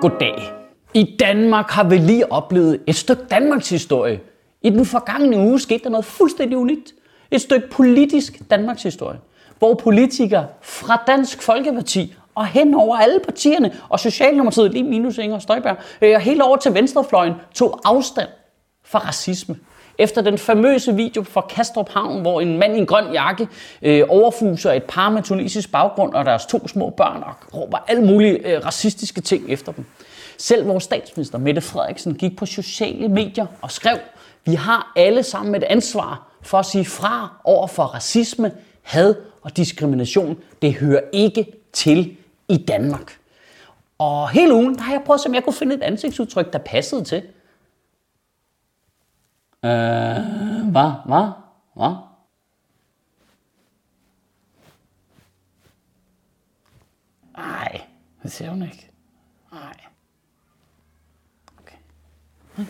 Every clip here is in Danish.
Goddag. I Danmark har vi lige oplevet et stykke Danmarks historie. I den forgangne uge skete der noget fuldstændig unikt. Et stykke politisk Danmarks historie, hvor politikere fra Dansk Folkeparti og hen over alle partierne, og Socialdemokratiet lige minus Inger Støjberg, øh, og helt over til venstrefløjen, tog afstand fra racisme. Efter den famøse video fra Kastrup Havn, hvor en mand i en grøn jakke øh, overfuser et par med tunisisk baggrund og deres to små børn og råber alle mulige øh, racistiske ting efter dem. Selv vores statsminister Mette Frederiksen gik på sociale medier og skrev, vi har alle sammen et ansvar for at sige fra over for racisme, had og diskrimination. Det hører ikke til i Danmark. Og hele ugen, der har jeg prøvet, om jeg kunne finde et ansigtsudtryk, der passede til. Øh, hvad? Hvad? Hvad? Nej, det ser hun ikke. Nej. Okay. Hm.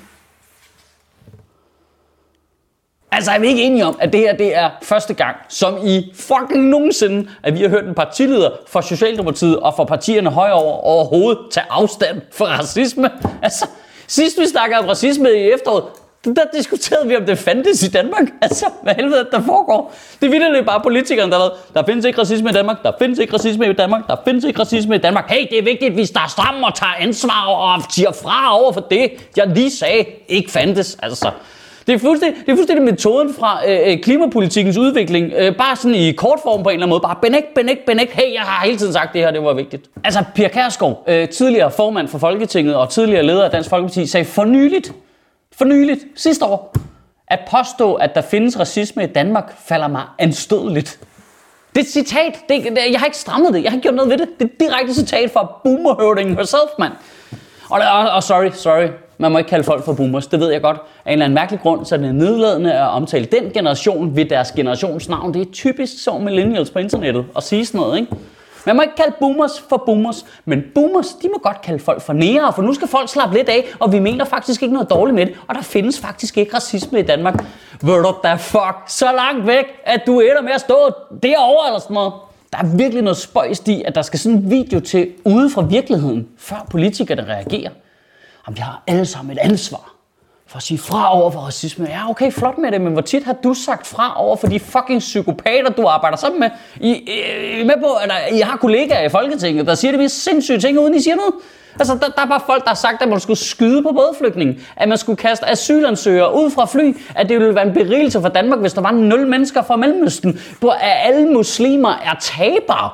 Altså er vi ikke enige om, at det her det er første gang, som i fucking nogensinde, at vi har hørt en partileder for Socialdemokratiet og for partierne højere over overhovedet tage afstand fra racisme? Altså, sidst vi snakkede om racisme i efteråret, der diskuterede vi, om det fandtes i Danmark. Altså, hvad helvede der foregår? Det vildt bare politikerne, der har været, der findes ikke racisme i Danmark, der findes ikke racisme i Danmark, der findes ikke racisme i Danmark. Hey, det er vigtigt, at vi står stram og tager ansvar og siger fra over for det, jeg lige sagde, ikke fandtes. Altså, det er fuldstændig, det er fuldstændig metoden fra øh, øh, klimapolitikkens udvikling. Øh, bare sådan i kort form på en eller anden måde. Bare benægt, benægt, benægt. Hey, jeg har hele tiden sagt det her, det var vigtigt. Altså, Pia Kærsgaard, øh, tidligere formand for Folketinget og tidligere leder af Dansk Folkeparti, sagde for nyligt, for nyligt, sidste år, at påstå, at der findes racisme i Danmark, falder mig anstødeligt. Det er et citat. Det, det, jeg har ikke strammet det. Jeg har ikke gjort noget ved det. Det er et direkte citat fra boomerhøvdingen herself, mand. Og, og, og sorry, sorry. Man må ikke kalde folk for boomers. Det ved jeg godt. Af en eller anden mærkelig grund, så er det nedladende at omtale den generation ved deres generationsnavn. Det er typisk så millennials på internettet at sige sådan noget, ikke? Man må ikke kalde boomers for boomers, men boomers, de må godt kalde folk for nære, for nu skal folk slappe lidt af, og vi mener faktisk ikke noget dårligt med det, og der findes faktisk ikke racisme i Danmark. Ved du da fuck, så langt væk, at du ender med at stå derovre eller sådan noget. Der er virkelig noget spøjst i, at der skal sådan en video til ude fra virkeligheden, før politikerne reagerer. Jamen, vi har alle sammen et ansvar for at sige fra over for racisme. Ja, okay, flot med det, men hvor tit har du sagt fra over for de fucking psykopater, du arbejder sammen med? I, I, I med på, at I har kollegaer i Folketinget, der siger det mest sindssyge ting, uden I siger noget? Altså, der, der er bare folk, der har sagt, at man skulle skyde på bådflygtningen, at man skulle kaste asylansøgere ud fra fly, at det ville være en berigelse for Danmark, hvis der var nul mennesker fra Mellemøsten, på at alle muslimer er tabere,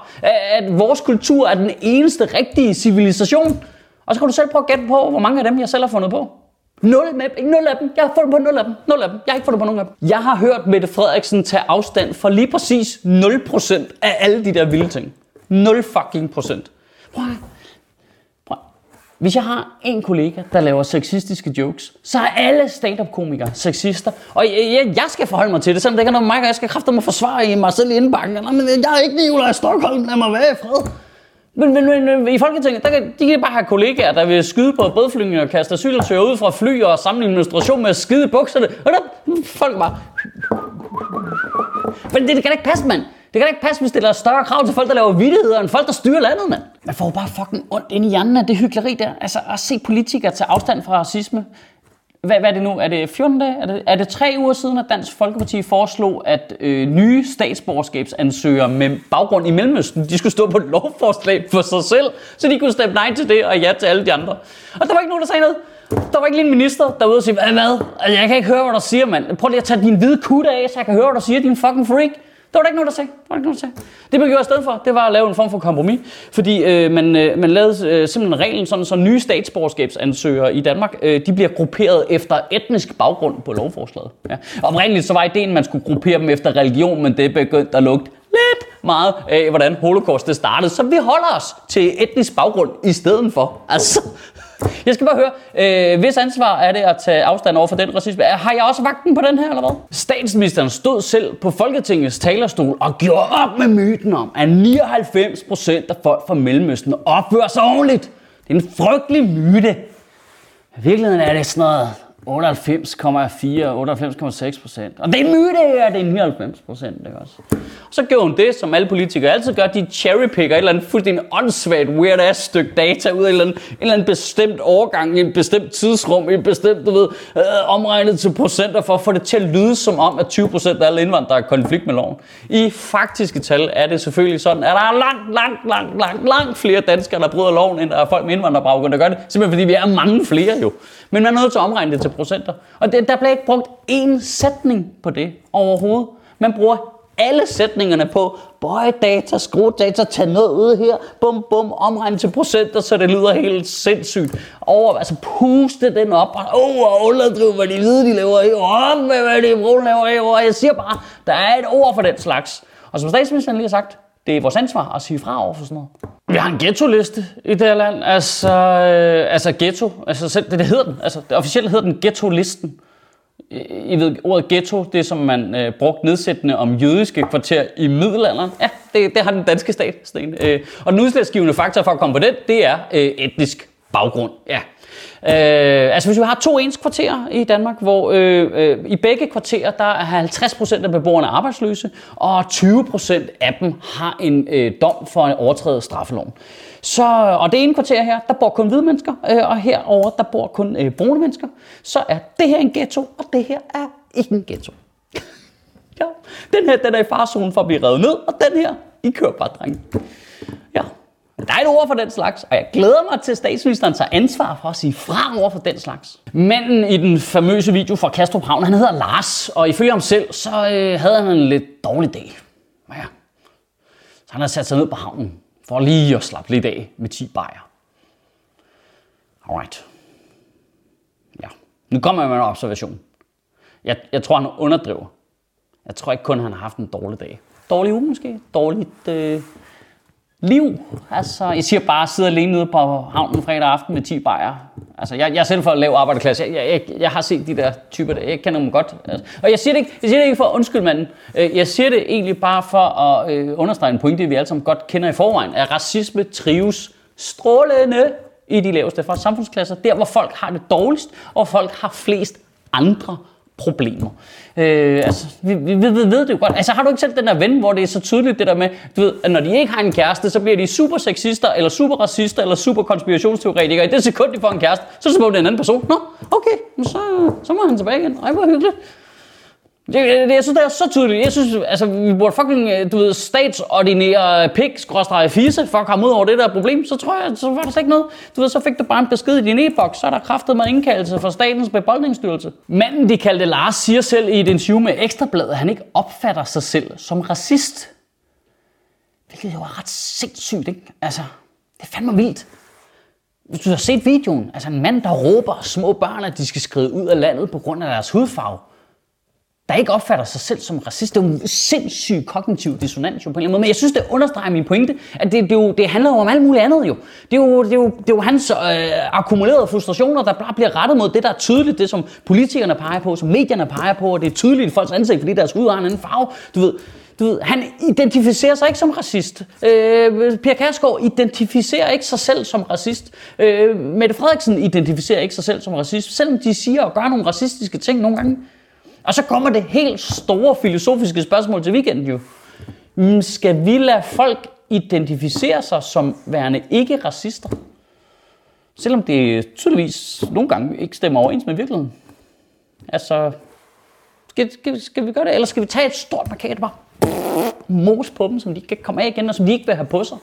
at vores kultur er den eneste rigtige civilisation. Og så kan du selv prøve at gætte på, hvor mange af dem, jeg selv har fundet på. Nul, med, ikke nul af dem. Jeg har fundet på nul af dem. Nul af dem. Jeg har ikke fundet på nogen af dem. Jeg har hørt Mette Frederiksen tage afstand fra lige præcis 0% af alle de der vilde ting. 0 fucking procent. Prøv at- prøv at- Hvis jeg har en kollega, der laver sexistiske jokes, så er alle stand-up-komikere sexister. Og jeg, jeg, jeg skal forholde mig til det, selvom det ikke er noget med mig, og jeg skal kræfte mig forsvare i mig selv i indbakken. Nej, men jeg er ikke Nicolaj Stockholm, lad mig være i fred. Men, men, men, men i Folketinget, der kan, de kan bare have kollegaer, der vil skyde på bådflyvninger og kaste asylansøgere ud fra fly og samle administration med at skide i bukserne. Og der, folk er bare... Men det, det kan da ikke passe, mand. Det kan da ikke passe, hvis det er større krav til folk, der laver vidtigheder, end folk, der styrer landet, mand. Man får bare fucking ondt ind i hjernen af det hyggeleri der. Altså at se politikere tage afstand fra racisme. Hvad, hvad er det nu? Er det 14 dage? Er det, er det tre uger siden, at Dansk Folkeparti foreslog, at øh, nye statsborgerskabsansøgere med baggrund i Mellemøsten, de skulle stå på et lovforslag for sig selv, så de kunne stemme nej til det og ja til alle de andre. Og der var ikke nogen, der sagde noget. Der var ikke lige en minister, der var ude og sige, hvad, hvad? Altså, jeg kan ikke høre, hvad du siger, mand. Prøv lige at tage din hvide kutte af, så jeg kan høre, hvad du siger, din fucking freak. Det var der ikke nogen, der sagde. Det, var ikke nogen, der sagde. Det man gjorde i stedet for, det var at lave en form for kompromis. Fordi øh, man, øh, man lavede øh, simpelthen reglen sådan, så nye statsborgerskabsansøgere i Danmark, øh, de bliver grupperet efter etnisk baggrund på lovforslaget. Ja. Oprindeligt så var ideen, at man skulle gruppere dem efter religion, men det begyndte at lugte lidt meget af, hvordan holocaust det startede. Så vi holder os til etnisk baggrund i stedet for. Altså, jeg skal bare høre, øh, hvis ansvar er det at tage afstand over for den racisme? Har jeg også vagten på den her, eller hvad? Statsministeren stod selv på Folketingets talerstol og gjorde op med myten om, at 99% af folk fra Mellemøsten opfører sig ordentligt. Det er en frygtelig myte. I virkeligheden er det sådan noget 98,4, 98,6 procent. Og det er myte, at det er 99 procent, ikke også? Og så gjorde hun det, som alle politikere altid gør, de cherrypicker et eller andet fuldstændig åndssvagt, weird ass stykke data ud af en eller anden, en eller anden bestemt overgang, i et bestemt tidsrum, i et bestemt, du ved, øh, omregnet til procenter, for at få det til at lyde som om, at 20 procent af alle indvandrere er konflikt med loven. I faktiske tal er det selvfølgelig sådan, at der er langt, langt, langt, langt, langt flere danskere, der bryder loven, end der er folk med indvandrerbaggrund, der gør det. Simpelthen fordi vi er mange flere jo. Men man er nødt til at omregne det til procenter. Og det, der bliver ikke brugt én sætning på det overhovedet. Man bruger alle sætningerne på bøj data, skru data, tag noget ud her, bum bum, omregne til procenter, så det lyder helt sindssygt. Over, altså puste den op, og oh, underdrive, hvad de hvide de laver i, oh, hvad de brune laver i, og jeg siger bare, der er et ord for den slags. Og som statsministeren lige har sagt, det er vores ansvar at sige fra over for sådan noget. Vi har en ghetto-liste i det her land. Altså, øh, altså ghetto, altså selv, det, det hedder den. Altså, det officielt hedder den ghetto-listen. I ved, ordet ghetto, det er som man øh, brugte nedsættende om jødiske kvarter i middelalderen. Ja, det, det har den danske stat, Sten. Øh, og den udslagsgivende faktor for at komme på den, det er øh, etnisk baggrund. Ja. Øh, altså hvis vi har to ens kvarterer i Danmark, hvor øh, øh, i begge kvarterer, der er 50% af beboerne arbejdsløse, og 20% af dem har en øh, dom for en overtrædet straffeloven. Så, og det ene kvarter her, der bor kun hvide mennesker, øh, og herover der bor kun øh, brune mennesker. Så er det her en ghetto, og det her er ikke en ghetto. ja, den her den er i farzonen for at blive revet ned, og den her, I kører bare, drenge. Ja. Der er et ord for den slags, og jeg glæder mig til, at statsministeren tager ansvar for at sige fra over for den slags. Manden i den famøse video fra Kastrup Havn, han hedder Lars, og ifølge ham selv, så øh, havde han en lidt dårlig dag. Ja. Så han har sat sig ned på havnen for lige at slappe lidt af med 10 bajer. Alright. Ja. Nu kommer jeg med en observation. Jeg, jeg tror, han underdriver. Jeg tror ikke kun, han har haft en dårlig dag. Dårlig uge måske. Dårligt øh, liv. Altså, jeg siger bare, at sidde alene nede på havnen fredag aften med 10 bajer. Altså, jeg, jeg er selv for at lave arbejderklasse. Jeg, jeg, jeg, jeg har set de der typer, der. jeg kender dem godt. Altså, og jeg siger, det ikke, jeg siger det ikke for undskyld manden. Øh, jeg siger det egentlig bare for at øh, understrege en pointe, vi alle sammen godt kender i forvejen. At racisme trives strålende i de laveste fra samfundsklasser. Der, hvor folk har det dårligst, og folk har flest andre problemer. Øh, altså, vi, vi, vi ved, det jo godt. Altså, har du ikke selv den der ven, hvor det er så tydeligt det der med, du ved, at når de ikke har en kæreste, så bliver de super sexister, eller super racister, eller super konspirationsteoretikere. I det sekund, de får en kæreste, så er det en anden person. Nå, okay, så, så må han tilbage igen. Ej, hvor hyggeligt. Det, jeg, jeg synes, det er så tydeligt. Jeg synes, altså, vi burde fucking, øh, du ved, statsordinere pik, skråstreget fise, for at komme ud over det der problem. Så tror jeg, så var der slet ikke noget. Du ved, så fik du bare en besked i din e-boks, så er der kraftet med indkaldelse fra statens befolkningsstyrelse. Manden, de kaldte Lars, siger selv i et interview med Ekstrabladet, at han ikke opfatter sig selv som racist. Hvilket jo er ret sindssygt, ikke? Altså, det er fandme vildt. Hvis du har set videoen, altså en mand, der råber små børn, at de skal skride ud af landet på grund af deres hudfarve der ikke opfatter sig selv som racist. Det er jo en sindssyg kognitiv dissonans jo på en eller anden måde. Men jeg synes, det understreger min pointe, at det, det, jo, det handler jo om alt muligt andet jo. Det er jo, det er jo, det er jo hans øh, akkumulerede frustrationer, der bare bliver rettet mod det, der er tydeligt, det som politikerne peger på, som medierne peger på, og det er tydeligt i folks ansigt, fordi deres hud har en anden farve. Du ved, du ved, han identificerer sig ikke som racist. Øh, Pia Kærsgaard identificerer ikke sig selv som racist. Øh, Mette Frederiksen identificerer ikke sig selv som racist, selvom de siger og gør nogle racistiske ting nogle gange. Og så kommer det helt store filosofiske spørgsmål til weekenden jo. Mm, skal vi lade folk identificere sig som værende ikke racister? Selvom det tydeligvis nogle gange ikke stemmer overens med virkeligheden. Altså, skal, skal, skal vi gøre det? Eller skal vi tage et stort paket og bare mos på dem, som de ikke kan komme af igen, og som de ikke vil have på sig?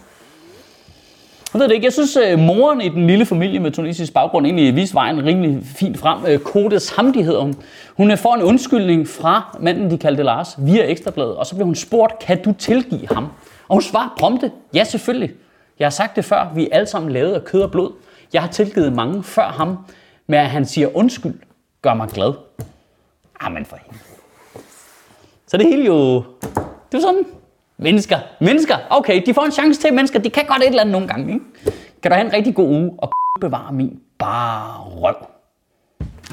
Jeg ved det ikke. Jeg synes, øh, moren i den lille familie med tunisisk baggrund egentlig viste vejen rimelig fint frem. Øh, Kodes Hamdi hedder hun. Hun får en undskyldning fra manden, de kaldte Lars, via Ekstrabladet. Og så bliver hun spurgt, kan du tilgive ham? Og hun svarer prompte, ja selvfølgelig. Jeg har sagt det før, vi er alle sammen lavet af kød og blod. Jeg har tilgivet mange før ham, men at han siger undskyld, gør mig glad. Amen for hende. Så det hele jo, det er sådan, Mennesker. Mennesker. Okay, de får en chance til mennesker. De kan godt et eller andet nogle gange. Ikke? Kan du have en rigtig god uge og bevare min bare røv.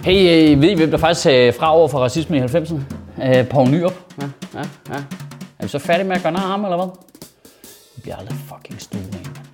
Hey, øh, ved I, hvem der faktisk sagde fra over for racisme i 90'erne? Øh, Poul Nyrup. Ja, ja, ja. Er vi så færdige med at gøre nar ham, eller hvad? Vi bliver aldrig fucking stue af.